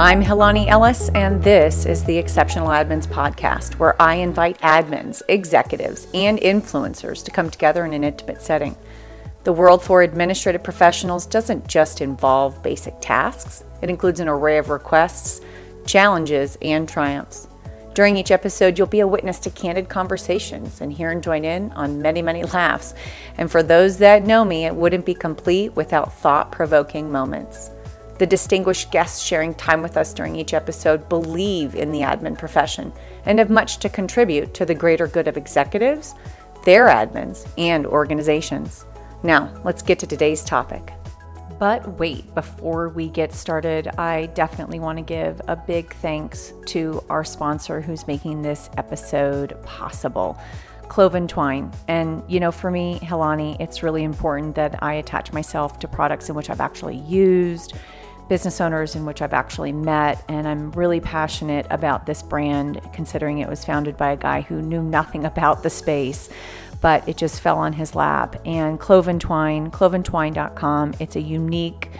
I'm Helani Ellis, and this is the Exceptional Admins Podcast, where I invite admins, executives, and influencers to come together in an intimate setting. The world for administrative professionals doesn't just involve basic tasks, it includes an array of requests, challenges, and triumphs. During each episode, you'll be a witness to candid conversations and hear and join in on many, many laughs. And for those that know me, it wouldn't be complete without thought provoking moments. The distinguished guests sharing time with us during each episode believe in the admin profession and have much to contribute to the greater good of executives, their admins, and organizations. Now, let's get to today's topic. But wait, before we get started, I definitely want to give a big thanks to our sponsor who's making this episode possible. Cloven Twine. And, you know, for me, Helani, it's really important that I attach myself to products in which I've actually used, business owners in which I've actually met, and I'm really passionate about this brand, considering it was founded by a guy who knew nothing about the space, but it just fell on his lap. And Cloven Twine, cloventwine.com, it's a unique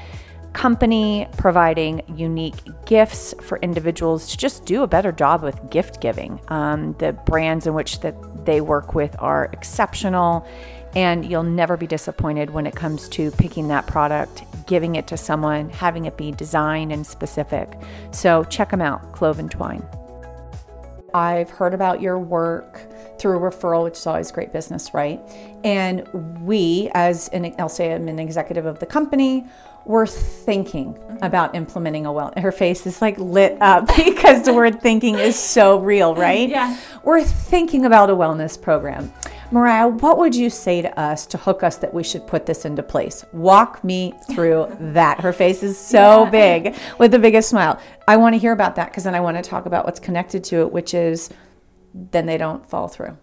company providing unique gifts for individuals to just do a better job with gift giving. Um, the brands in which that they work with are exceptional and you'll never be disappointed when it comes to picking that product, giving it to someone, having it be designed and specific. So check them out, Cloven Twine. I've heard about your work through a referral, which is always great business, right? And we, as an, I'll say I'm an executive of the company, we're thinking mm-hmm. about implementing a well. Her face is like lit up because the word thinking is so real, right? Yeah. We're thinking about a wellness program. Mariah, what would you say to us to hook us that we should put this into place? Walk me through that. Her face is so yeah. big with the biggest smile. I want to hear about that because then I want to talk about what's connected to it, which is then they don't fall through.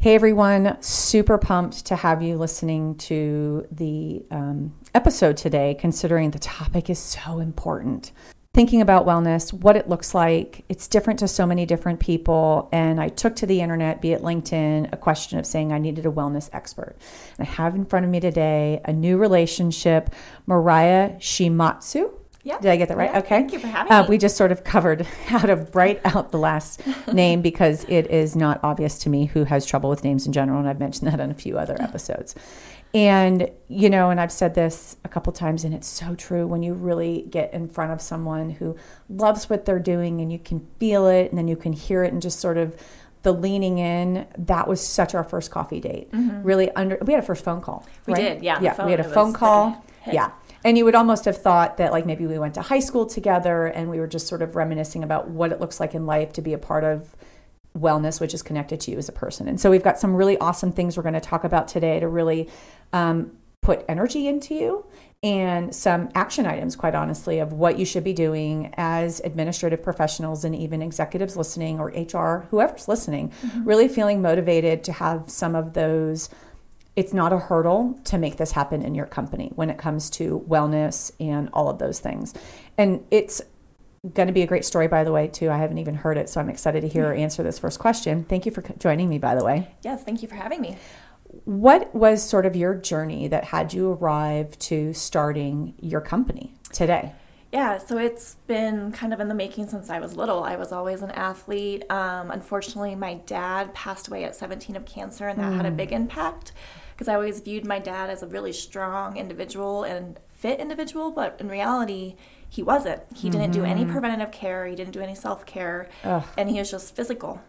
Hey everyone, super pumped to have you listening to the um, episode today, considering the topic is so important thinking about wellness, what it looks like. It's different to so many different people. And I took to the internet, be it LinkedIn, a question of saying I needed a wellness expert. And I have in front of me today a new relationship, Mariah Shimatsu. Yeah. Did I get that right? Yeah, okay. Thank you for having uh, me. We just sort of covered how to write out the last name because it is not obvious to me who has trouble with names in general. And I've mentioned that on a few other episodes. And, you know, and I've said this a couple times, and it's so true. When you really get in front of someone who loves what they're doing and you can feel it and then you can hear it and just sort of the leaning in that was such our first coffee date. Mm-hmm. really under we had a first phone call we right? did yeah yeah we had a phone call like a yeah. And you would almost have thought that like maybe we went to high school together and we were just sort of reminiscing about what it looks like in life to be a part of wellness, which is connected to you as a person. And so we've got some really awesome things we're going to talk about today to really um, put energy into you and some action items, quite honestly, of what you should be doing as administrative professionals and even executives listening or HR, whoever's listening, mm-hmm. really feeling motivated to have some of those. It's not a hurdle to make this happen in your company when it comes to wellness and all of those things. And it's going to be a great story, by the way, too. I haven't even heard it, so I'm excited to hear her answer this first question. Thank you for joining me, by the way. Yes, thank you for having me. What was sort of your journey that had you arrive to starting your company today? Yeah, so it's been kind of in the making since I was little. I was always an athlete. Um, unfortunately, my dad passed away at 17 of cancer, and that mm. had a mm. big impact because I always viewed my dad as a really strong individual and fit individual, but in reality, he wasn't. He mm-hmm. didn't do any mm-hmm. preventative care, he didn't do any self care, and he was just physical.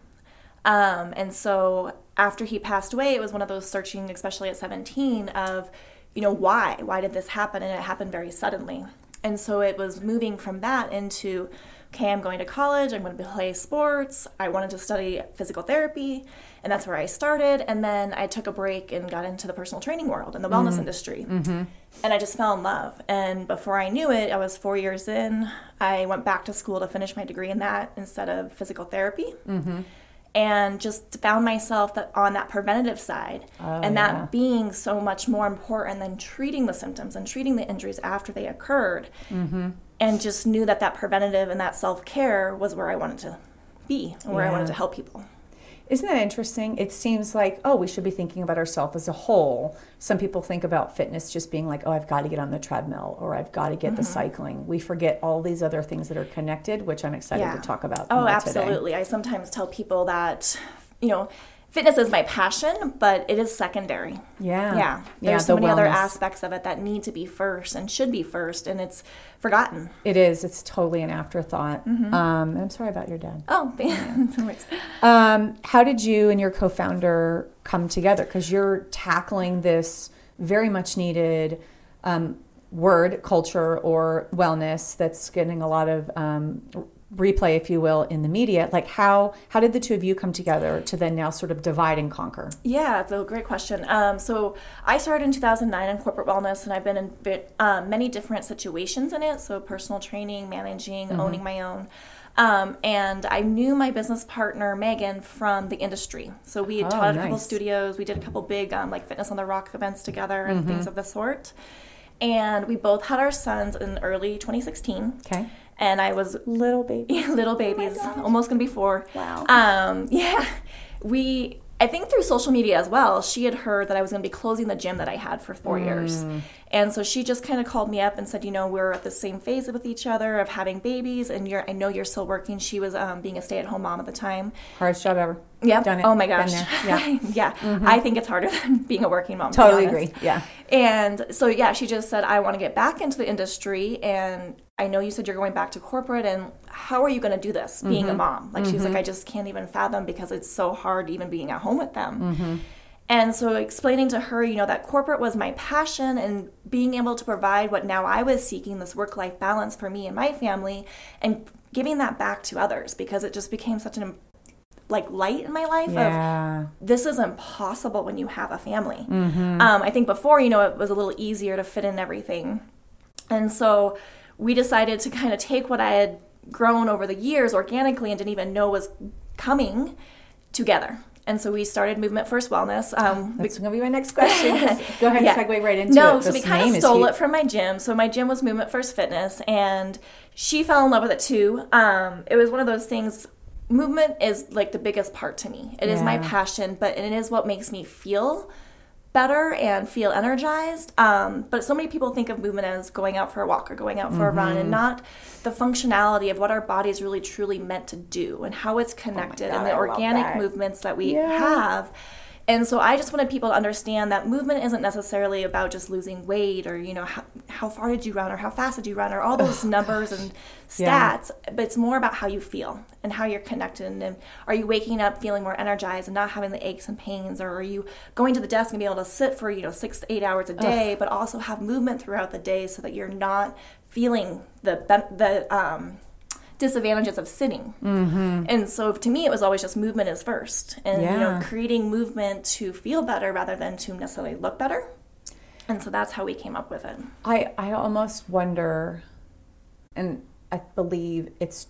Um, and so after he passed away, it was one of those searching, especially at 17, of, you know, why? Why did this happen? And it happened very suddenly. And so it was moving from that into, okay, I'm going to college, I'm going to play sports. I wanted to study physical therapy, and that's where I started. And then I took a break and got into the personal training world and the wellness mm-hmm. industry. Mm-hmm and I just fell in love. And before I knew it, I was four years in. I went back to school to finish my degree in that instead of physical therapy. Mm-hmm. And just found myself that on that preventative side, oh, and that yeah. being so much more important than treating the symptoms and treating the injuries after they occurred. Mm-hmm. And just knew that that preventative and that self care was where I wanted to be and where yeah. I wanted to help people Isn't that interesting? It seems like, oh, we should be thinking about ourselves as a whole. Some people think about fitness just being like, oh, I've got to get on the treadmill or I've got to get mm-hmm. the cycling. We forget all these other things that are connected, which I'm excited yeah. to talk about. Oh, absolutely. Today. I sometimes tell people that, you know, fitness is my passion, but it is secondary. Yeah. Yeah. There's yeah, so the many wellness. other aspects of it that need to be first and should be first, and it's forgotten. It is. It's totally an afterthought. Mm-hmm. Um, I'm sorry about your dad. Oh, yeah. um, how did you and your co founder come together? Because you're tackling this very much needed. Um, word culture or wellness that's getting a lot of um, replay if you will in the media like how how did the two of you come together to then now sort of divide and conquer yeah so great question um, so i started in 2009 in corporate wellness and i've been in um, many different situations in it so personal training managing mm-hmm. owning my own um, and I knew my business partner Megan from the industry. So we had oh, taught nice. a couple studios. We did a couple big um, like fitness on the rock events together and mm-hmm. things of the sort. And we both had our sons in early 2016. Okay and I was little baby, little babies, oh almost gonna be four. Wow. Um, yeah, we. I think through social media as well, she had heard that I was going to be closing the gym that I had for four mm. years. And so she just kind of called me up and said, you know, we're at the same phase with each other of having babies, and you're, I know you're still working. She was um, being a stay at home mom at the time. Hardest job ever. Yep. Done it. Oh my gosh. Yeah. yeah. Mm-hmm. I think it's harder than being a working mom. Totally to agree. Yeah. And so, yeah, she just said, I want to get back into the industry. And I know you said you're going back to corporate. And how are you going to do this being mm-hmm. a mom? Like, mm-hmm. she's like, mm-hmm. I just can't even fathom because it's so hard even being at home with them. Mm-hmm. And so explaining to her, you know, that corporate was my passion and being able to provide what now I was seeking this work life balance for me and my family and giving that back to others because it just became such an like light in my life yeah. of this is impossible when you have a family. Mm-hmm. Um, I think before, you know, it was a little easier to fit in everything. And so we decided to kind of take what I had grown over the years organically and didn't even know was coming together. And so we started Movement First Wellness. Um, That's going to be my next question. Go ahead yeah. and segue right into no, it. No, so we kind of stole it from my gym. So my gym was Movement First Fitness, and she fell in love with it too. Um, it was one of those things movement is like the biggest part to me. It yeah. is my passion, but it is what makes me feel better and feel energized. Um, but so many people think of movement as going out for a walk or going out for mm-hmm. a run and mm-hmm. not the functionality of what our body is really truly meant to do and how it's oh connected oh God, and the organic movements that we yeah. have and so I just wanted people to understand that movement isn't necessarily about just losing weight or, you know, how, how far did you run or how fast did you run or all those numbers and stats, yeah. but it's more about how you feel and how you're connected. And are you waking up feeling more energized and not having the aches and pains? Or are you going to the desk and be able to sit for, you know, six to eight hours a day, Ugh. but also have movement throughout the day so that you're not feeling the, the, um, disadvantages of sitting. Mm-hmm. And so to me, it was always just movement is first, and yeah. you know, creating movement to feel better rather than to necessarily look better. And so that's how we came up with it. I I almost wonder, and I believe it's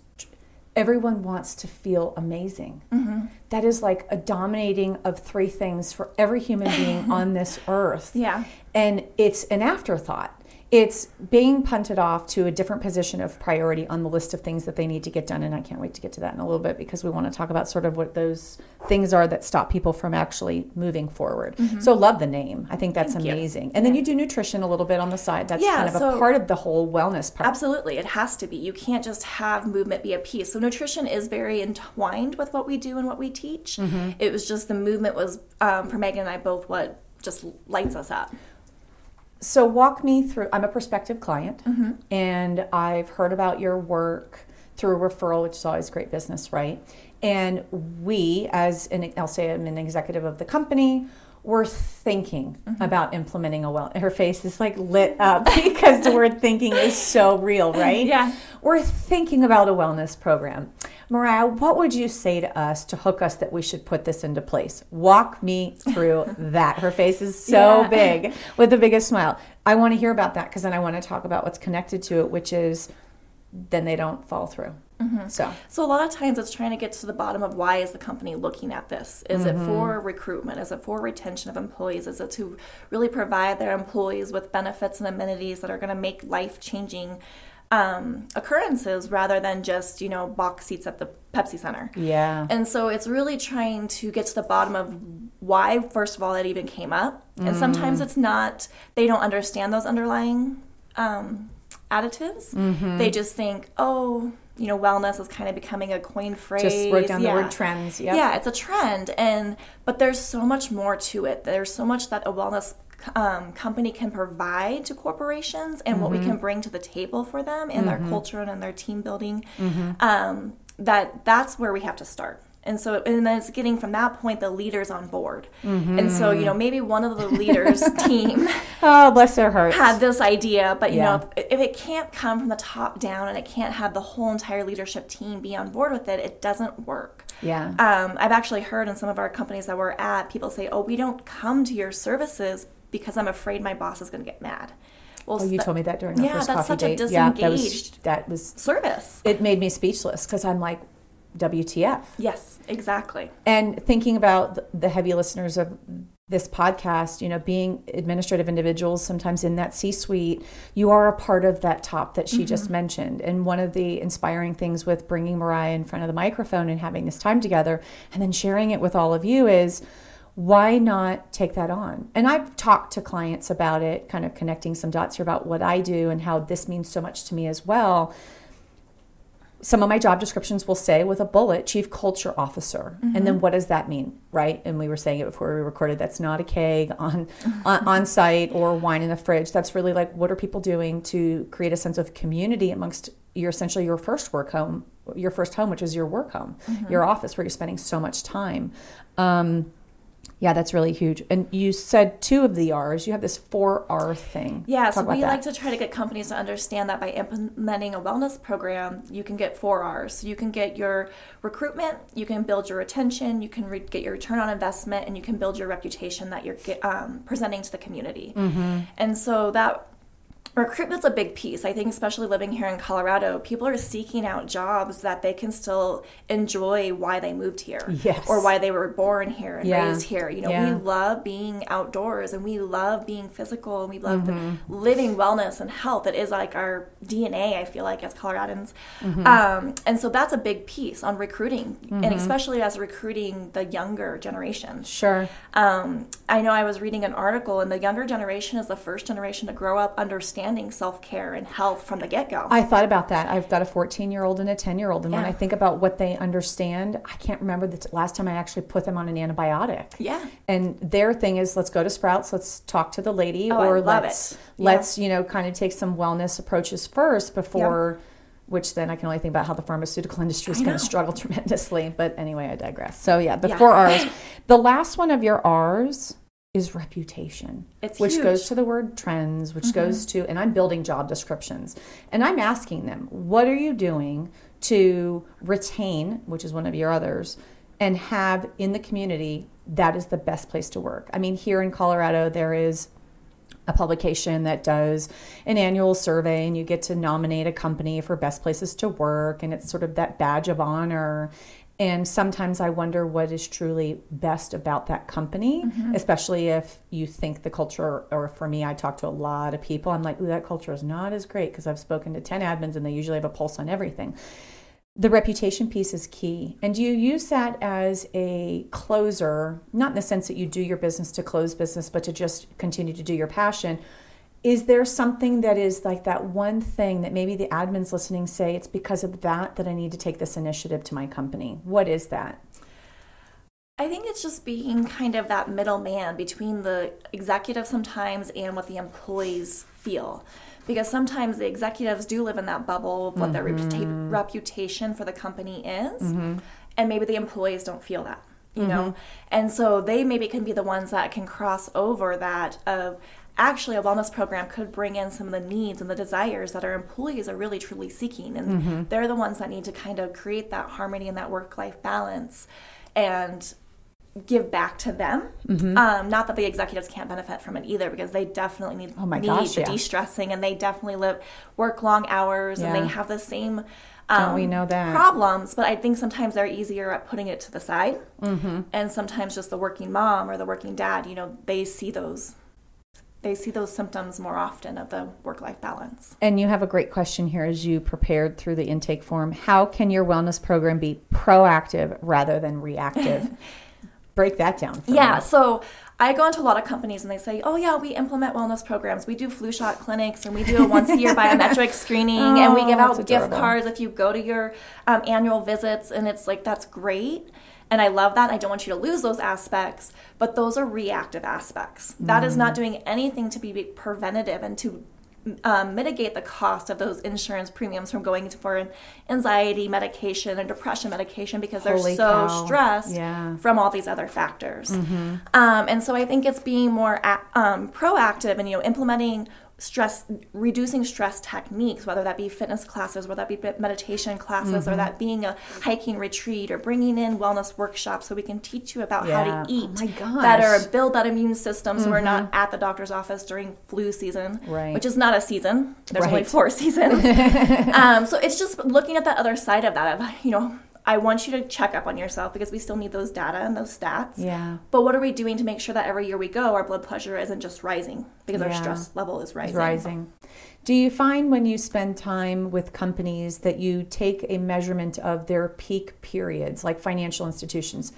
everyone wants to feel amazing. Mm-hmm. That is like a dominating of three things for every human being on this earth. Yeah. And it's an afterthought it's being punted off to a different position of priority on the list of things that they need to get done. And I can't wait to get to that in a little bit because we want to talk about sort of what those things are that stop people from actually moving forward. Mm-hmm. So, love the name. I think that's Thank amazing. You. And yeah. then you do nutrition a little bit on the side. That's yeah, kind of so a part of the whole wellness part. Absolutely. It has to be. You can't just have movement be a piece. So, nutrition is very entwined with what we do and what we teach. Mm-hmm. It was just the movement was, um, for Megan and I both, what just lights us up so walk me through i'm a prospective client mm-hmm. and i've heard about your work through a referral which is always great business right and we as an i'll say i'm an executive of the company we're thinking mm-hmm. about implementing a well her face is like lit up because the word thinking is so real right yeah we're thinking about a wellness program mariah what would you say to us to hook us that we should put this into place walk me through that her face is so yeah. big with the biggest smile i want to hear about that because then i want to talk about what's connected to it which is then they don't fall through Mm-hmm. So, so a lot of times it's trying to get to the bottom of why is the company looking at this? Is mm-hmm. it for recruitment? Is it for retention of employees? Is it to really provide their employees with benefits and amenities that are going to make life changing um, occurrences rather than just you know box seats at the Pepsi Center. Yeah. And so it's really trying to get to the bottom of why, first of all, it even came up. And sometimes Mm. it's not, they don't understand those underlying um, additives. Mm-hmm. They just think, oh, you know, wellness is kind of becoming a coin phrase. Just wrote down Yeah. the word trends. Yep. Yeah, it's a trend, and but there's so much more to it. There's so much that a wellness um, company can provide to corporations, and what we Mm-hmm. can bring to the table for them in their culture and in their team building. Um, that that's where we have to start. And so, and then it's getting from that point the leaders on board. And so, you know, maybe one of the leaders team Oh, bless their hearts. had this idea, but you Yeah. know, if, if it can't come from the top down and it can't have the whole entire leadership team be on board with it, it doesn't work. Yeah. Um, I've actually heard in some of our companies that we're at, people say, "Oh, we don't come to your services because I'm afraid my boss is going to get mad." Well, Oh, you th- told me that during our yeah, first that's coffee such a date. Yeah, that was disengaged- that was. service. It made me speechless because I'm like, WTF? Yes, exactly. And thinking about the heavy listeners of this podcast, you know, being administrative individuals, sometimes in that C suite, you are a part of that top that she just mm-hmm. mentioned. And one of the inspiring things with bringing Mariah in front of the microphone and having this time together and then sharing it with all of you is why not take that on? And I've talked to clients about it, kind of connecting some dots here about what I do and how this means so much to me as well. Some of my job descriptions will say with a bullet chief culture officer. And then what does that mean right? And we were saying it before we recorded that's not a keg on on, on site or wine in the fridge. That's really like what are people doing to create a sense of community amongst your essentially your first work home your first home which is your work home your office where you're spending so much time. Um, yeah that's really huge and you said two of the r's you have this four r thing Yeah, Talk so we that. like to try to get companies to understand that by implementing a wellness program, you can get four R's. So you can get your recruitment, you can build your retention, you can re- get your return on investment, and you can build your reputation that you're get, um, presenting to the community. Mm-hmm. And so that recruitment's a big piece. I think, especially living here in Colorado, people are seeking out jobs that they can still enjoy why they moved here, Yes. or why they were born here and Yeah. raised here. You know, Yeah. we love being outdoors and we love being physical and we love Mm-hmm. the living wellness and health. It is like our DNA, I feel like, as Coloradans. Mm-hmm. Um, and so that's a big piece on recruiting, and especially as recruiting the younger generation. sure Um, I know I was reading an article, and the younger generation is the first generation to grow up understanding self care and health from the get go. I thought about that. I've got a 14 year old and a 10 year old. And when I think about what they understand, I can't remember the t- last time I actually put them on an antibiotic. Yeah. And their thing is let's go to Sprouts, let's talk to the lady, Oh, or let's. Yeah. let's, you know, kind of take some wellness approaches first before. Which then I can only think about how the pharmaceutical industry is going to struggle tremendously. But anyway, I digress. So yeah, the Yeah. four R's. The last one of your R's is reputation, It's which huge. Mm-hmm. goes to the word trends, which goes to, and I'm building job descriptions, and I'm asking them, what are you doing to retain, which is one of your others, and have in the community that is the best place to work. I mean, here in Colorado, there is a publication that does an annual survey and you get to nominate a company for best places to work and it's sort of that badge of honor and sometimes i wonder what is truly best about that company mm-hmm. especially if you think the culture or for me i talk to a lot of people i'm like Ooh, that culture is not as great because i've spoken to 10 admins and they usually have a pulse on everything the reputation piece is key. And do you use that as a closer, not in the sense that you do your business to close business, but to just continue to do your passion? Is there something that is like that one thing that maybe the admins listening say it's because of that that I need to take this initiative to my company? What is that? I think it's just being kind of that middleman between the executive sometimes and what the employees feel. Because sometimes the executives do live in that bubble of what their reputa- mm-hmm. reputation for the company is, mm-hmm. and maybe the employees don't feel that, you know? Mm-hmm. And so they maybe can be the ones that can cross over that of actually a wellness program could bring in some of the needs and the desires that our employees are really truly seeking. And they're the ones that need to kind of create that harmony and that work life balance. And give back to them. Um, not that the executives can't benefit from it either, because they definitely need, Oh my need gosh, the yeah. de-stressing, and they definitely live work long hours, and they have the same. Um, we know that? problems? But I think sometimes they're easier at putting it to the side, Mm-hmm. and sometimes just the working mom or the working dad, you know, they see those they see those symptoms more often of the work life balance. And you have a great question here as you prepared through the intake form. How can your wellness program be proactive rather than reactive? Break that down. yeah, me. so I go into a lot of companies and they say, "Oh yeah, we implement wellness programs. We do flu shot clinics, and we do a once a year biometric screening, oh, and we give Oh, out gift cards if you go to your um, annual visits." And it's like that's great, and I love that. I don't want you to lose those aspects, but those are reactive aspects. Mm. That is not doing anything to be preventative and to um, mitigate the cost of those insurance premiums from going for anxiety medication and depression medication because they're Holy so cow. stressed Yeah. from all these other factors. Mm-hmm. Um, and so I think it's being more a- um, proactive and you know implementing stress reducing stress techniques whether that be fitness classes whether that be meditation classes Mm-hmm. or that being a hiking retreat or bringing in wellness workshops so we can teach you about Yeah. how to eat Oh gosh. Mm-hmm. better build that immune system so we're not at the doctor's office during flu season Right. which is not a season there's only four seasons um, so it's just looking at the other side of that of you know I want you to check up on yourself because we still need those data and those stats. Yeah. But what are we doing to make sure that every year we go, our blood pressure isn't just rising because our stress level is rising? It's rising. Do you find when you spend time with companies that you take a measurement of their peak periods, like financial institutions,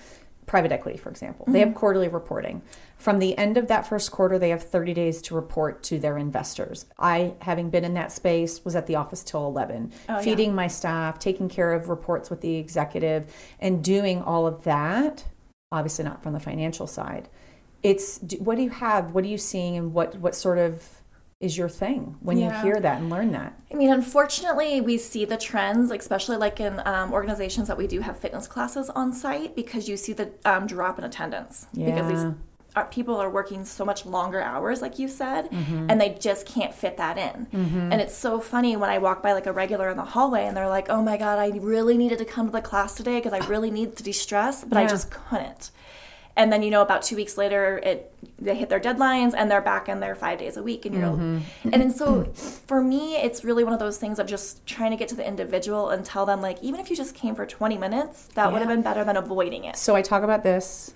private equity, for example? They Mm-hmm. have quarterly reporting. From the end of that first quarter, they have 30 days to report to their investors. I, having been in that space, was at the office till 11, Oh, yeah. feeding my staff, taking care of reports with the executive, and doing all of that. Obviously, not from the financial side. It's what do you have? What are you seeing, and what what sort of is your thing when Yeah. you hear that and learn that? I mean, unfortunately, we see the trends, especially like in um, organizations that we do have fitness classes on site, because you see the um, drop in attendance. Because these Yeah. are, people are working so much longer hours, like you said, Mm-hmm. and they just can't fit that in. And it's so funny when I walk by like a regular in the hallway and they're like, oh my God, I really needed to come to the class today because I really need to de stress, but I just couldn't. And then you know, about two weeks later, it they hit their deadlines and they're back in there five days a week. And you're, Mm-hmm. and, and so for me, it's really one of those things of just trying to get to the individual and tell them like, even if you just came for 20 minutes, that would have been better than avoiding it. So I talk about this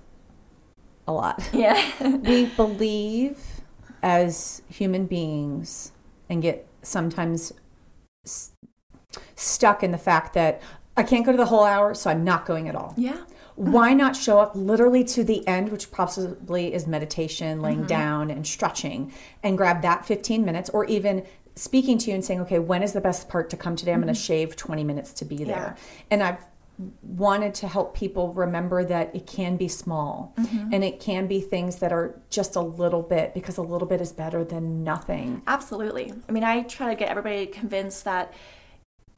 a lot. Yeah, we believe as human beings and get sometimes s- stuck in the fact that I can't go to the whole hour, so I'm not going at all. yeah, Why uh-huh. not show up literally to the end, which possibly is meditation, laying uh-huh. down and stretching, and grab that 15 minutes, or even speaking to you and saying, okay, when is the best part to come today? I'm going to mm-hmm. shave 20 minutes to be there. And I've wanted to help people remember that it can be small mm-hmm. and it can be things that are just a little bit because a little bit is better than nothing. absolutely. I mean, I try to get everybody convinced that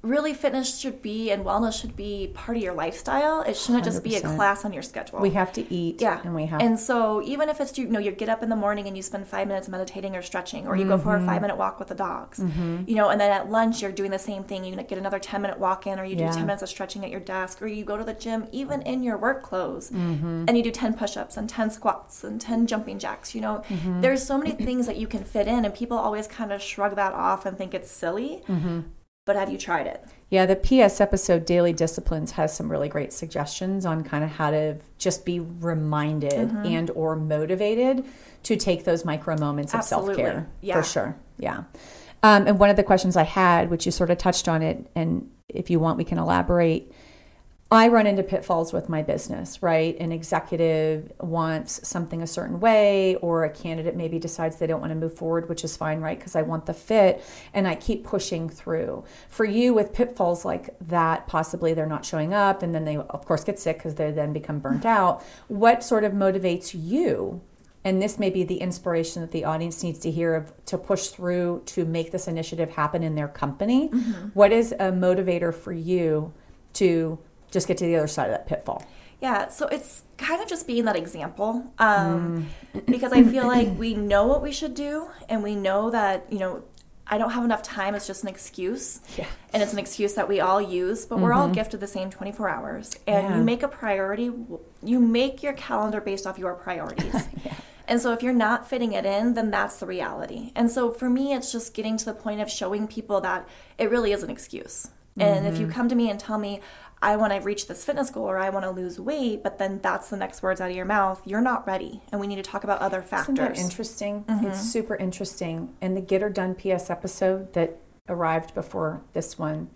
really fitness should be and wellness should be part of your lifestyle. It shouldn't just be a class on your schedule. We have to eat Yeah, and we have And so even if it's you know you get up in the morning and you spend five minutes meditating or stretching, or you go for a Mm-hmm. five minute walk with the dogs, you know, and then at lunch you're doing the same thing. You get another ten minute walk in, or you do Yeah. ten minutes of stretching at your desk, or you go to the gym even in your work clothes, Mm-hmm. and you do ten push ups and ten squats and ten jumping jacks. You know, Mm-hmm. there's so many things that you can fit in, and people always kind of shrug that off and think it's silly. But have you tried it? Yeah, the PS episode Daily Disciplines has some really great suggestions on kind of how to just be reminded Mm-hmm. and or motivated to take those micro moments of self-care. Yeah. For sure. Yeah. Um, and one of the questions I had, which you sort of touched on it, and if you want, we can elaborate. I run into pitfalls with my business, right? An executive wants something a certain way, or a candidate maybe decides they don't want to move forward, which is fine, right? Because I want the fit, and I keep pushing through. For you, with pitfalls like that, possibly they're not showing up, and then they, of course, get sick because they then become burnt mm-hmm. out. What sort of motivates you? And this may be the inspiration that the audience needs to hear of to push through to make this initiative happen in their company. Mm-hmm. What is a motivator for you to just get to the other side of that pitfall? Yeah, so it's kind of just being that example um, because I feel like we know what we should do and we know that, you know, I don't have enough time. It's just an excuse. Yeah. And it's an excuse that we all use, but we're all gifted the same 24 hours. And Yeah. you make a priority, you make your calendar based off your priorities. And so if you're not fitting it in, then that's the reality. And so for me, it's just getting to the point of showing people that it really is an excuse. And if you come to me and tell me, I want to reach this fitness goal or I want to lose weight, but then that's the next words out of your mouth, you're not ready. And we need to talk about other factors. Isn't that interesting? Mm-hmm. It's super interesting. And the Get Her Done PS episode that arrived before this one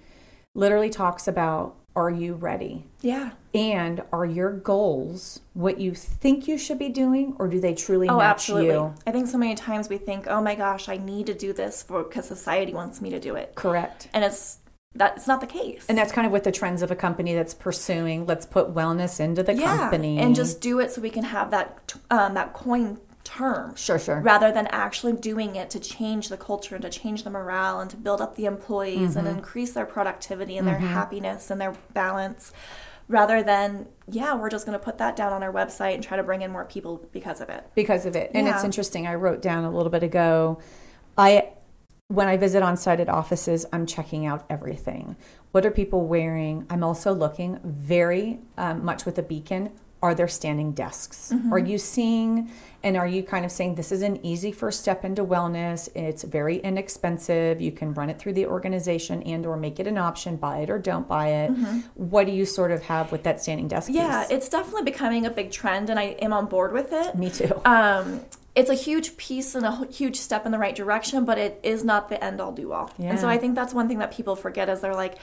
literally talks about are you ready? yeah. And are your goals what you think you should be doing, or do they truly Oh, match absolutely. you? I think so many times we think, oh my gosh, I need to do this for because society wants me to do it. Correct. And it's that's not the case. And that's kind of what the trends of a company that's pursuing. Let's put wellness into the yeah. company And just do it so we can have that um, that coin term. sure, sure. rather than actually doing it to change the culture and to change the morale and to build up the employees Mm-hmm. and increase their productivity and their happiness and their balance rather than yeah we're just going to put that down on our website and try to bring in more people because of it because of it. And it's interesting. I wrote down a little bit ago. I when I visit on-site at offices, I'm checking out everything. What are people wearing? I'm also looking very um, much with a beacon. Are there standing desks? Are you seeing and are you kind of saying this is an easy first step into wellness? It's very inexpensive. You can run it through the organization and or make it an option, buy it or don't buy it. What do you sort of have with that standing desk yeah piece? it's definitely becoming a big trend and i am on board with it Me too. um, it's a huge piece and a huge step in the right direction, but it is not the end all do all. And so I think that's one thing that people forget is they're like,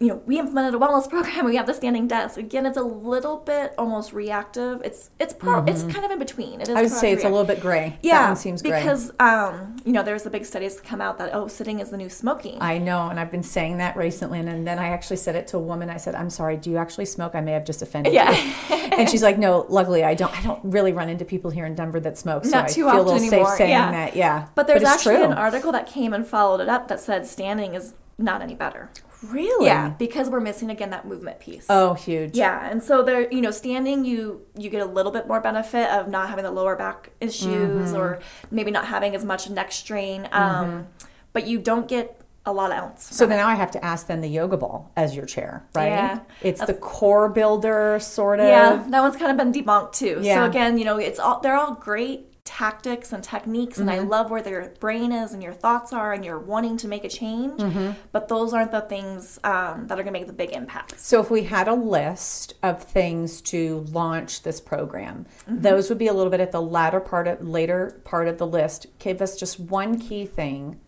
you know, we implemented a wellness program. We have the standing desk. Again, it's a little bit almost reactive. It's it's pro. It's kind of in between. It is. Mm-hmm. I would say it's a little bit gray. Yeah, seems gray. because um, you know, there's the big studies that come out that oh, sitting is the new smoking. I know, and I've been saying that recently. And then I actually said it to a woman. I said, "I'm sorry. Do you actually smoke? I may have just offended Yeah. you." and she's like, "No, luckily I don't. I don't really run into people here in Denver that smoke, so Not I too feel a often little anymore, safe saying yeah. that." Yeah, but there's it's actually true. an article that came and followed it up that said standing is not any better. Really? Yeah, because we're missing again that movement piece. Oh, huge. Yeah, and so there, you know, standing, you you get a little bit more benefit of not having the lower back issues Mm-hmm. or maybe not having as much neck strain, um, but you don't get a lot of ounce. So then now I have to ask then the yoga ball as your chair, right? Yeah. It's the core builder sort of. yeah, that one's kind of been debunked too. Yeah. So again, you know, it's all they're all great tactics and techniques, and Mm-hmm. I love where their brain is and your thoughts are, and you're wanting to make a change. Mm-hmm. But those aren't the things um, that are going to make the big impact. So if we had a list of things to launch this program, Mm-hmm. those would be a little bit at the latter part of later part of the list. Give us just one key thing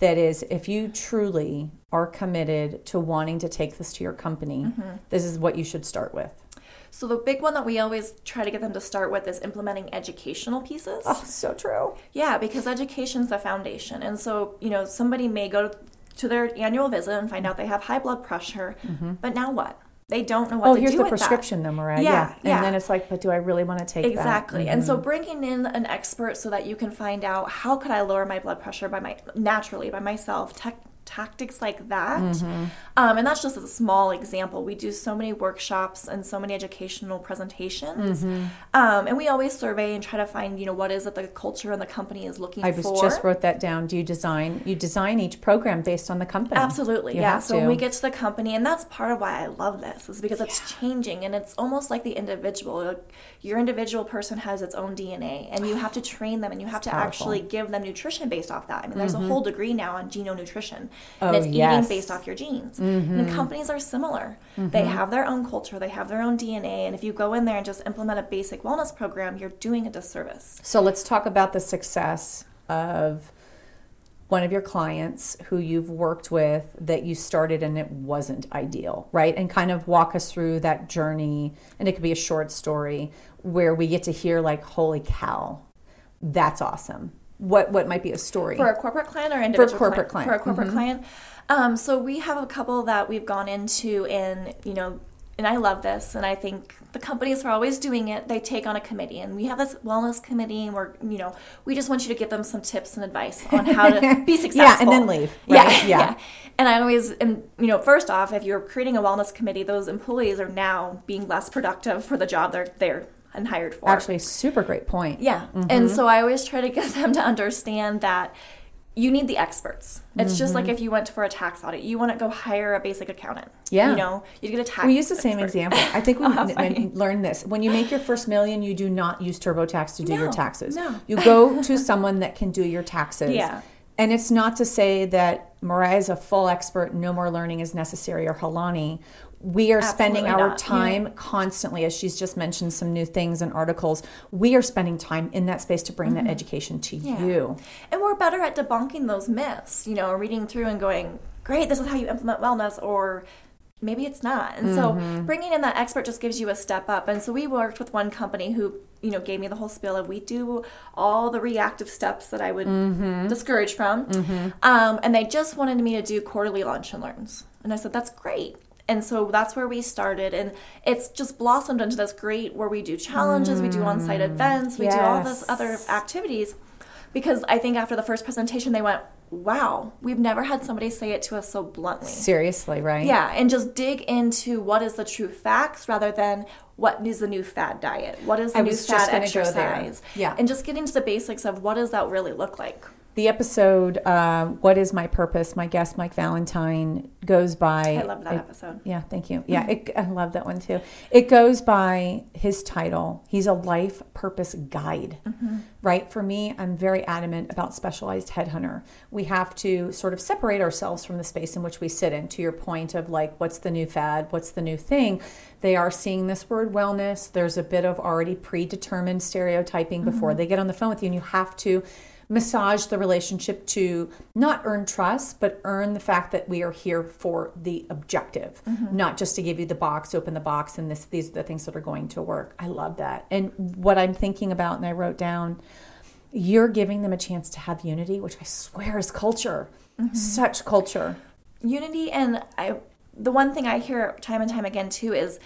that is if you truly are committed to wanting to take this to your company, Mm-hmm. this is what you should start with. So the big one that we always try to get them to start with is implementing educational pieces. Oh, so true. Yeah, because education's the foundation. And so, you know, somebody may go to their annual visit and find out they have high blood pressure, mm-hmm. but now what? They don't know what Oh, to do. Oh, here's the prescription though, Mariah. Yeah, Yeah. yeah. And then it's like, but do I really want to take that. that? Exactly. And so mm-hmm. bringing in an expert so that you can find out how could I lower my blood pressure by my naturally by myself, tech tactics like that. Mm-hmm. Um, and that's just a small example. We do so many workshops and so many educational presentations. Mm-hmm. Um, and we always survey and try to find, you know, what is it the culture and the company is looking for I was for. just wrote that down. Do you design you design each program based on the company? Absolutely, You yeah. So when we get to the company, and that's part of why I love this, is because it's changing and it's almost like the individual. Like, your individual person has its own DNA, and you have to train them, and you have to powerful. actually give them nutrition based off that. I mean, there's a whole degree now on genonutrition, Oh, and it's yes. Mm-hmm. eating based off your genes. And companies are similar. They have their own culture, they have their own DNA, and if you go in there and just implement a basic wellness program, you're doing a disservice. So let's talk about the success of one of your clients who you've worked with that you started and it wasn't ideal, right? And kind of walk us through that journey. And it could be a short story where we get to hear like, "Holy cow, that's awesome." What what might be a story? For a corporate client or individual corporate client. For a corporate Mhm. client. Um, so we have a couple that we've gone into and, you know, and I love this, and I think the companies are always doing it. They take on a committee, and we have this wellness committee, and we're, you know, we just want you to give them some tips and advice on how to be successful. Yeah, and then leave, Yeah, right? yeah, Yeah. And I always, and you know, first off, if you're creating a wellness committee, those employees are now being less productive for the job they're they're and hired for. Actually, super great point. Yeah. Mm-hmm. And so I always try to get them to understand that you need the experts. It's just like if you went for a tax audit, you want to go hire a basic accountant. Mm-hmm. Yeah. You know, you get a tax. We use the same expert. example. I think we Oh, n- funny. n- learned this. When you make your first million, you do not use TurboTax to do your taxes. no. You go to someone that can do your taxes. Yeah. And it's not to say that Mariah is a full expert, no more learning is necessary, or Helani, we are spending our not. time Yeah. constantly, as she's just mentioned some new things and articles. We are spending time in that space to bring that mm-hmm. education to you. And we're better at debunking those myths, you know, reading through and going, great, this is how you implement wellness, or maybe it's not. And so mm-hmm. bringing in that expert just gives you a step up. And so we worked with one company who, you know, gave me the whole spiel of we do all the reactive steps that I would mm-hmm. discourage from. Um, and they just wanted me to do quarterly lunch and learns. And I said, that's great. And so that's where we started. And it's just blossomed into this great where we do challenges, we do on site mm. events, we do all this other activities because I think after the first presentation, they went, wow, we've never had somebody say it to us so bluntly. Seriously, right? Yeah, and just dig into what is the true facts rather than what is the new fad diet, what is the I new fad gonna go there. exercise, Yeah. and just getting to the basics of what does that really look like. The episode, uh, What is My Purpose? My guest, Mike Valentine, goes by. I love that it- episode. Yeah, thank you. Mm-hmm. Yeah, it, I love that one too. It goes by his title. He's a life purpose guide, mm-hmm. right? For me, I'm very adamant about specialized headhunter. We have to sort of separate ourselves from the space in which we sit in. To your point of like, what's the new fad? What's the new thing? They are seeing this word wellness. There's a bit of already predetermined stereotyping before mm-hmm. they get on the phone with you, and you have to massage the relationship to not earn trust, but earn the fact that we are here for the objective, mm-hmm. not just to give you the box, open the box, and this these are the things that are going to work. I love that. And what I'm thinking about, and I wrote down, you're giving them a chance to have unity, which I swear is culture. Mm-hmm. Such culture. unity and I the one thing I hear time and time again too is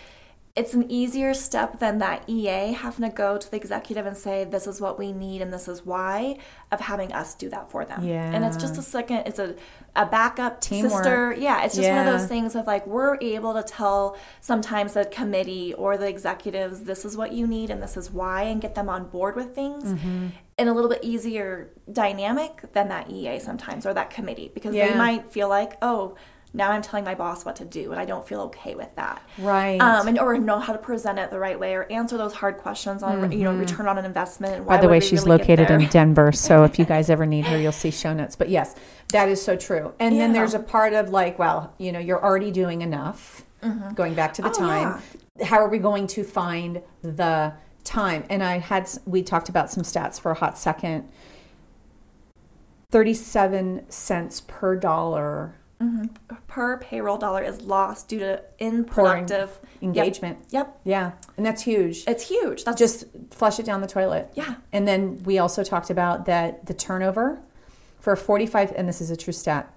it's an easier step than that EA having to go to the executive and say this is what we need and this is why of having us do that for them. Yeah. And it's just a second it's a a backup Teamwork. sister. Yeah, it's just one of those things of like we're able to tell sometimes the committee or the executives this is what you need and this is why and get them on board with things Mm-hmm. in a little bit easier dynamic than that EA sometimes or that committee because they might feel like, oh, now I'm telling my boss what to do, and I don't feel okay with that. Right. Um, and or know how to present it the right way, or answer those hard questions on you know return on an investment. Mm-hmm. By the way, she's really located in Denver, so if you guys ever need her, you'll see show notes. But yes, that is so true. And then there's a part of like, well, you know, you're already doing enough. Going back to the Oh, time, how are we going to find the time? And I had we talked about some stats for a hot second. Thirty-seven cents per dollar per payroll dollar is lost due to unproductive engagement. Yep. yep. Yeah, and that's huge. It's huge. That's just flush it down the toilet. Yeah. And then we also talked about that the turnover for a 45, and this is a true stat,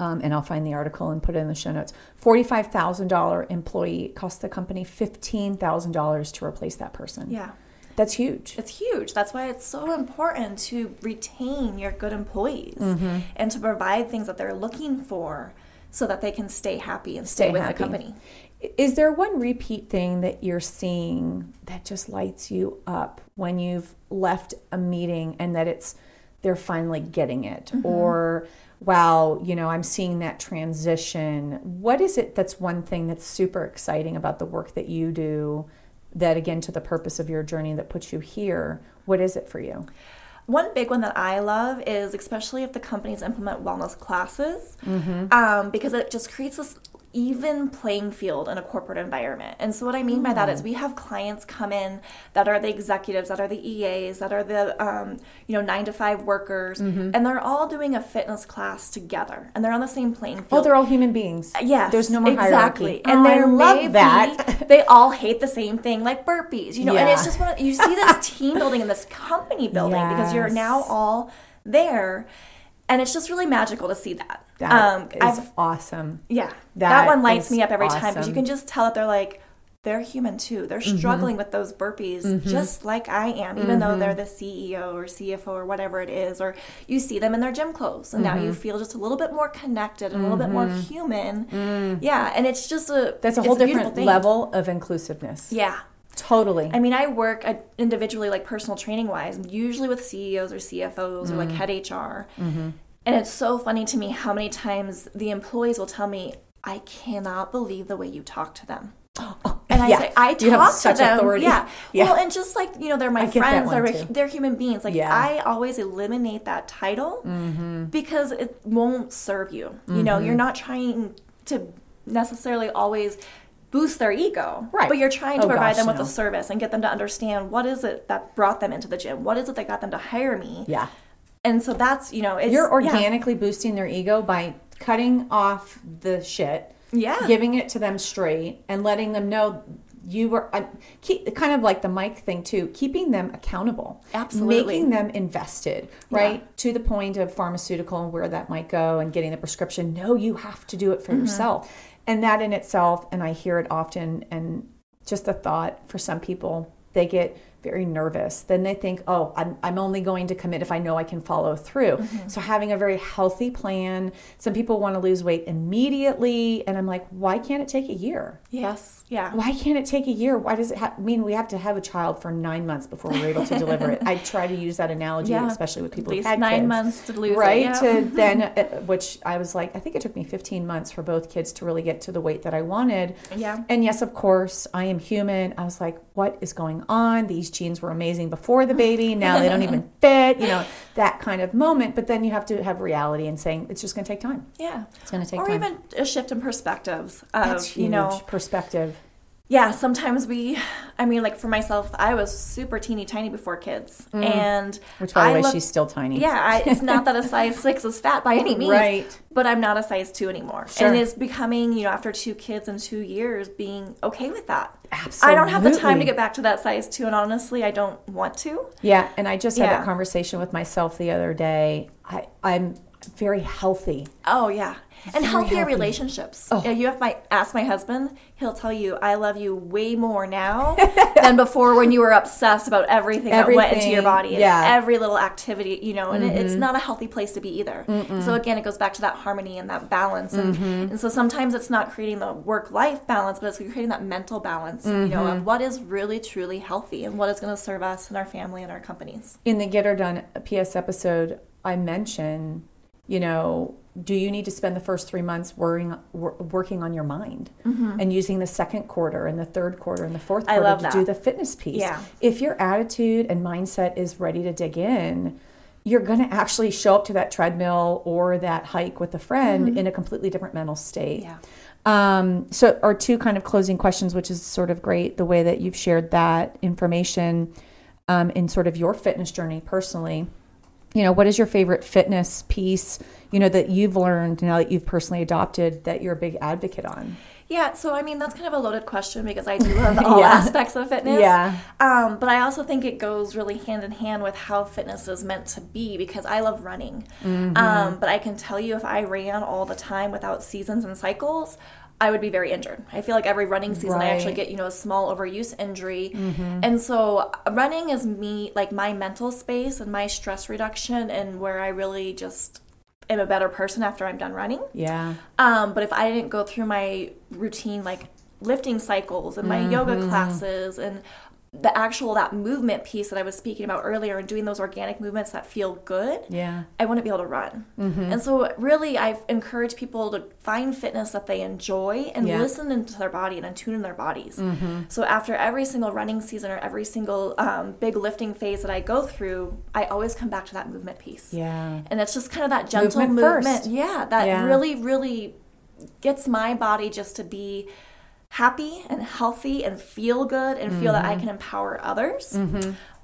um, and I'll find the article and put it in the show notes. $45,000 employee costs the company $15,000 to replace that person. yeah. That's huge. It's huge. That's why it's so important to retain your good employees Mm-hmm. and to provide things that they're looking for so that they can stay happy and stay, Stay with happy. the company. Is there one repeat thing that you're seeing that just lights you up when you've left a meeting and that it's they're finally getting it or wow, you know, I'm seeing that transition. What is it that's one thing that's super exciting about the work that you do that again to the purpose of your journey that puts you here? What is it for you? One big one that I love is especially if the companies implement wellness classes, Mm-hmm. um, because it just creates this even playing field in a corporate environment. And so, what I mean by that Mm. we have clients come in that are the executives, that are the EAs, that are the um, you know nine to five workers, Mm-hmm. and they're all doing a fitness class together, and they're on the same playing field. Oh, they're all human beings. Yes, There's no more exactly. hierarchy. And Oh, I love be- that. they all hate the same thing, like burpees, you know. And it's just one of, you see this team building and this company building because you're now all there, and it's just really magical to see that. That is I've awesome. yeah, that, That one lights me up every time because you can just tell that they're like they're human too. They're Mm-hmm. struggling with those burpees just like I am, even though they're the CEO or CFO or whatever it is. Or you see them in their gym clothes, and now you Mm-hmm. feel just a little bit more connected and a little bit more human. Yeah, and it's just a Mm. That's a whole different thing. level of inclusiveness. Yeah. Totally. I mean, I work individually, like personal training wise, usually with CEOs or CFOs or like mm-hmm. head HR. Mm-hmm. And it's so funny to me how many times the employees will tell me, I cannot believe the way you talk to them. and oh, And I Yeah. say, I You have talk such to them. authority. Yeah. Yeah. Well, and just like, you know, they're my friends, they're, too. they're human beings. Like, Yeah. Mm-hmm. I always eliminate that title mm-hmm. because it won't serve you. You know, you're not trying to necessarily always boost their ego. Right. But you're trying to Oh, provide gosh, them with no. a service and get them to understand what is it that brought them into the gym? What is it that got them to hire me? Yeah. And so that's, you know, it's. You're yeah. organically boosting their ego by cutting off the shit, Yeah. giving it to them straight, and letting them know you were uh, keep, kind of like the mic thing too, keeping them accountable, Absolutely. making them invested, right to the point of pharmaceutical and where that might go, and getting the prescription. No, you have to do it Mm-hmm. for yourself, and that in itself, and I hear it often, and just the thought for some people, they get very nervous. Then they think, oh, I'm, I'm only going to commit if I know I can follow through. Mm-hmm. So having a very healthy plan. Some people want to lose weight immediately. And I'm like, why can't it take a year? Yes. Yeah. Why can't it take a year? Why does it ha- mean we have to have a child for nine months before we're able to deliver it? I try to use that analogy, Yeah. especially with people At who least nine kids months to lose it, right yeah. to then uh, which i was like i think it took me 15 months for both kids to really get to the weight that i wanted Yeah. and yes of course i am human i was like what is going on these jeans were amazing before the baby now they don't even fit you know that kind of moment but then you have to have reality and saying it's just going to take time. Yeah. it's going to take or time. Or even a shift in perspectives of, that's huge you know, perspective yeah, sometimes we, I mean, like for myself, I was super teeny tiny before kids. And Mm. which by the I way look- she's still tiny Yeah, I, it's not that a size six is fat by any means. Right. But I'm not a size two anymore. Sure. And it's becoming, you know, after two kids and two years, being okay with that. Absolutely. I don't have the time to get back to that size two. And honestly, I don't want to. Yeah, and I just had Yeah. that conversation with myself the other day. I, I'm very healthy. Oh yeah, and healthier healthy. relationships. Oh. Yeah, you have my ask my husband. He'll tell you I love you way more now than before when you were obsessed about everything, that went into your body and yeah. every little activity. You know, and it, it's mm-hmm. not a healthy place to be either. So again, it goes back to that harmony and that balance. And, mm-hmm. and so sometimes it's not creating the work life balance, but it's creating that mental balance. You know, of mm-hmm. what is really truly healthy and what is going to serve us and our family and our companies. in the Get Her Done PS episode, I mention, you know, do you need to spend the first three months worrying, wor- working on your mind and using the second quarter and the third quarter and the fourth Mm-hmm. Quarter to that. do the fitness piece? Yeah. If your attitude and mindset is ready to dig in, you're going to actually show up to that treadmill or that hike with a friend in a completely different mental state. Mm-hmm. Yeah. Um, so, our two kind of closing questions, which is sort of great the way that you've shared that information um, in sort of your fitness journey personally. You know, what is your favorite fitness piece, you know, that you've learned now that you've personally adopted that you're a big advocate on? Yeah, so I mean that's kind of a loaded question because I do love all Yeah. aspects of fitness. Yeah. Um, but I also think it goes really hand in hand with how fitness is meant to be because I love running. Mm-hmm. Um, but I can tell you if I ran all the time without seasons and cycles, I would be very injured. I feel like every running season I actually Mm-hmm. get, you know, a small overuse injury. And so uh, running is me like my mental space and my stress reduction and where I really just am a better person after I'm done running. Yeah. Um, but if I didn't go through my routine, like lifting cycles and my yoga Mm-hmm. classes and the actual that movement piece that I was speaking about earlier and doing those organic movements that feel good, Yeah. I wouldn't be able to run. Mm-hmm. And so, really, I've encouraged people to find fitness that they enjoy and Yeah. Mm-hmm. listen into their body and tune in their bodies. So, after every single running season or every single um, big lifting phase that I go through, I always come back to that movement piece. Yeah. And it's just kind of that gentle Movement movement. Yeah, that Yeah. really, really gets my body just to be happy and healthy and feel good and feel that Mm-hmm. I can empower others.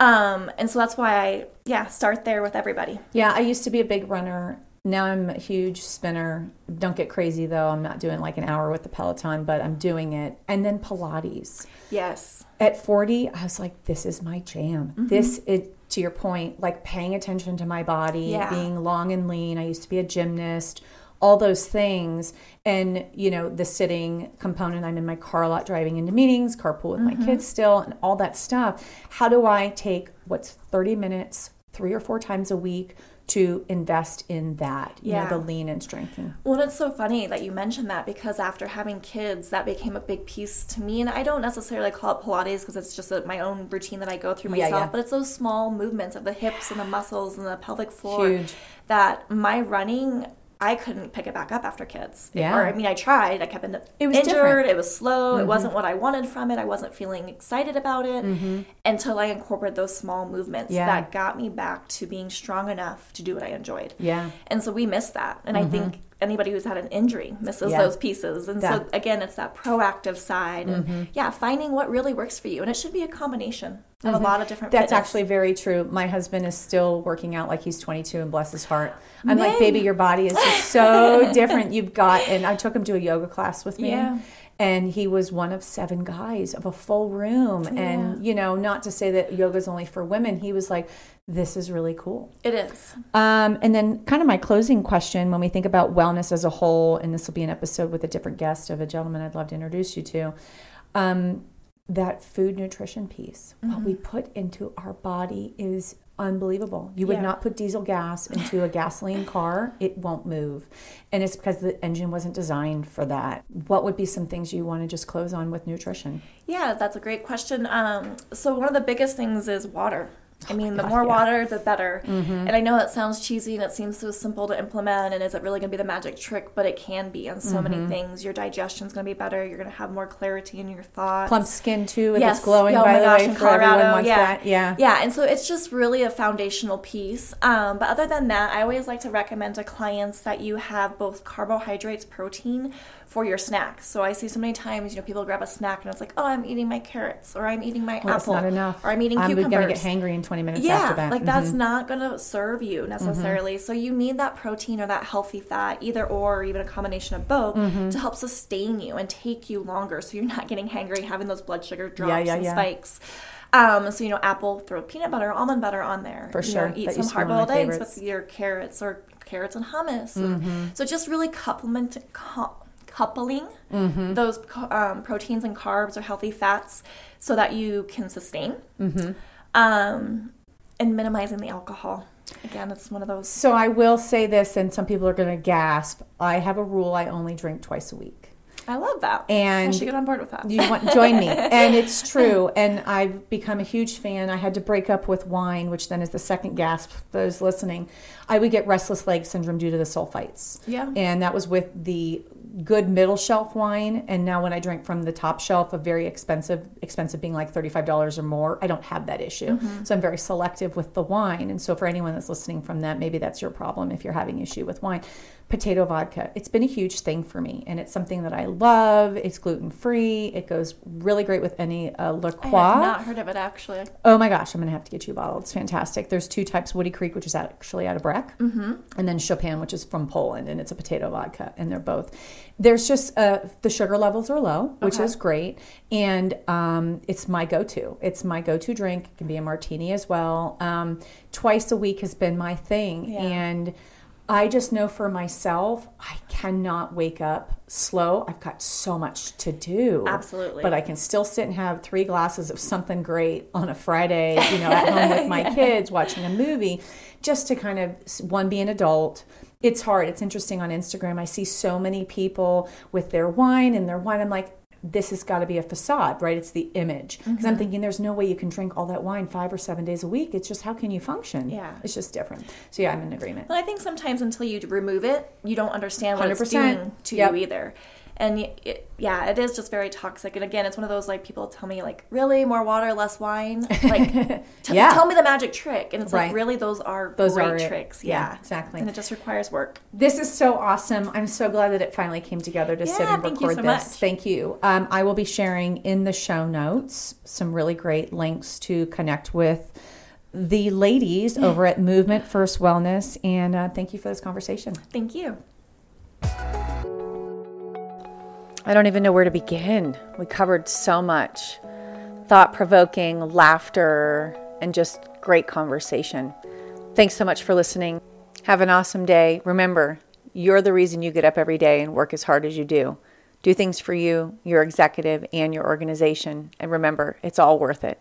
Um, and so that's why I, yeah, start there with everybody. Yeah, I used to be a big runner. Now I'm a huge spinner. Don't get crazy though. I'm not doing like an hour with the Peloton, but I'm doing it. And then Pilates. Yes. At 40, I was like, this is my jam. Mm-hmm. This is, to your point, like paying attention to my body, Yeah. being long and lean. I used to be a gymnast, all those things. And, you know, the sitting component, I'm in my car a lot driving into meetings, carpool with Mm-hmm. my kids still, and all that stuff. How do I take what's 30 minutes, three or four times a week? To invest in that, you Yeah. know, the lean and strengthening. Well, it's so funny that you mentioned that because after having kids, that became a big piece to me. And I don't necessarily call it Pilates because it's just a, my own routine that I go through Yeah, myself. yeah. But it's those small movements of the hips and the muscles and the pelvic floor Huge. that my running I couldn't pick it back up after kids. Yeah. Or I mean, I tried. I kept in- It was injured. different. It was slow. It mm-hmm. wasn't what I wanted from it. I wasn't feeling excited about it mm-hmm. until I incorporated those small movements Yeah. that got me back to being strong enough to do what I enjoyed. Yeah. And so we missed that. And I mm-hmm. think anybody who's had an injury misses Yeah. those pieces. And Yeah. so again, it's that proactive side and mm-hmm. yeah, finding what really works for you. And it should be a combination of a mm-hmm. lot of different That's fitness. actually very true. My husband is still working out like he's 22 and bless his heart. I'm like, baby, your body is just so different. You've got, and I took him to a yoga class with me. Yeah. And he was one of seven guys of a full room. And, you know, not to say that yoga's only for women, he was like, this is really cool. it is. Um, and then, kind of my closing question when we think about wellness as a whole, and this will be an episode with a different guest of a gentleman I'd love to introduce you to. Um, that food nutrition piece, what we put into our body is unbelievable. You would Yeah. not put diesel gas into a gasoline car, it won't move. And it's because the engine wasn't designed for that. What would be some things you want to just close on with nutrition? Yeah, that's a great question. Um, so one of the biggest things is water. I mean, the God, more yeah. water, the better. And I know that sounds cheesy and it seems so simple to implement. And is it really going to be the magic trick? But it can be on so many things. Your digestion's going to be better. You're going to have more clarity in your thoughts. Plump skin too, if Yes. it's glowing, oh by my the gosh, way, in Colorado, wants yeah. that. Yeah. Yeah, and so it's just really a foundational piece. Um, but other than that, I always like to recommend to clients that you have both carbohydrates, protein for your snacks. So I see so many times, you know, people grab a snack and it's like, oh, I'm eating my carrots, or I'm eating my Well, that's apple, not enough. or I'm eating I'm cucumbers. going to get hangry in 20 minutes yeah, after that. like that's Mhm. not going to serve you necessarily. So you need that protein or that healthy fat, either or, or even a combination of both, Mm-hmm. to help sustain you and take you longer. So you're not getting hangry, having those blood sugar drops Yeah, yeah, and spikes. Um, so you know, apple, throw peanut butter, almond butter on there. For You sure. know, eat That some used to be one of my hard boiled eggs. Mm-hmm. with your carrots or carrots and hummus. And So just really supplement. cou- coupling Mm-hmm. those um, proteins and carbs or healthy fats so that you can sustain Mm-hmm. um, and minimizing the alcohol again it's one of those So I will say this, and some people are going to gasp. I have a rule: I only drink twice a week. i love that And i should get on board with that You want join me, and it's true. And I've become a huge fan. I had to break up with wine, which then is the second gasp. For those listening, I would get restless leg syndrome due to the sulfites. Yeah. and that was with the good middle shelf wine. And now when I drink from the top shelf of very expensive, expensive being like thirty five dollars or more, I don't have that issue. Mm-hmm. So I'm very selective with the wine. And so for anyone that's listening from that, maybe that's your problem if you're having issue with wine. Potato vodka. It's been a huge thing for me, and it's something that I love. It's gluten free. It goes really great with any uh, La I have not heard of it actually Oh my gosh, I'm gonna have to get you a bottle. It's fantastic. There's two types: Woody Creek, which is actually out of Breck, mm-hmm. and then Chopin, which is from Poland, and it's a potato vodka. And they're both. There's just uh, the sugar levels are low, which Okay. is great, and um, it's my go-to. It's my go-to drink. It can be a martini as well. Um, twice a week has been my thing, Yeah. and. I just know for myself, I cannot wake up slow. I've got so much to do. Absolutely. But I can still sit and have three glasses of something great on a Friday, you know, at home with my kids watching a movie, just to kind of one be an adult. It's hard. It's interesting on Instagram. I see so many people with their wine and their wine. I'm like, this has got to be a facade, right? It's the image. Because Mm-hmm. I'm thinking there's no way you can drink all that wine five or seven days a week. It's just how can you function? Yeah. It's just different. So yeah, I'm in agreement. But I think sometimes until you remove it, you don't understand what it's 100%. doing to Yep. you either. And it, yeah, it is just very toxic. And again, it's one of those like people tell me like, really more water, less wine. Like, t- Yeah. tell me the magic trick. And it's Right. like, really, those are Those great are tricks. Yeah, Yeah, exactly. And it just requires work. This is so awesome. I'm so glad that it finally came together to sit and thank you record so this. much. Thank you. Um, I will be sharing in the show notes some really great links to connect with the ladies over at Movement First Wellness. And uh, thank you for this conversation. Thank you. I don't even know where to begin. We covered so much thought provoking, laughter, and just great conversation. Thanks so much for listening. Have an awesome day. Remember, you're the reason you get up every day and work as hard as you do. Do things for you, your executive, and your organization. And remember, it's all worth it.